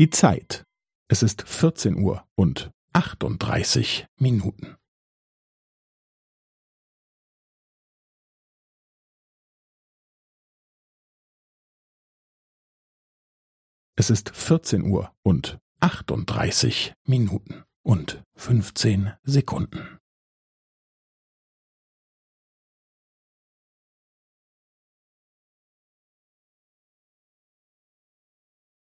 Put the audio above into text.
Die Zeit. Es ist 14 Uhr und 38 Minuten. Es ist 14 Uhr und 38 Minuten und 15 Sekunden.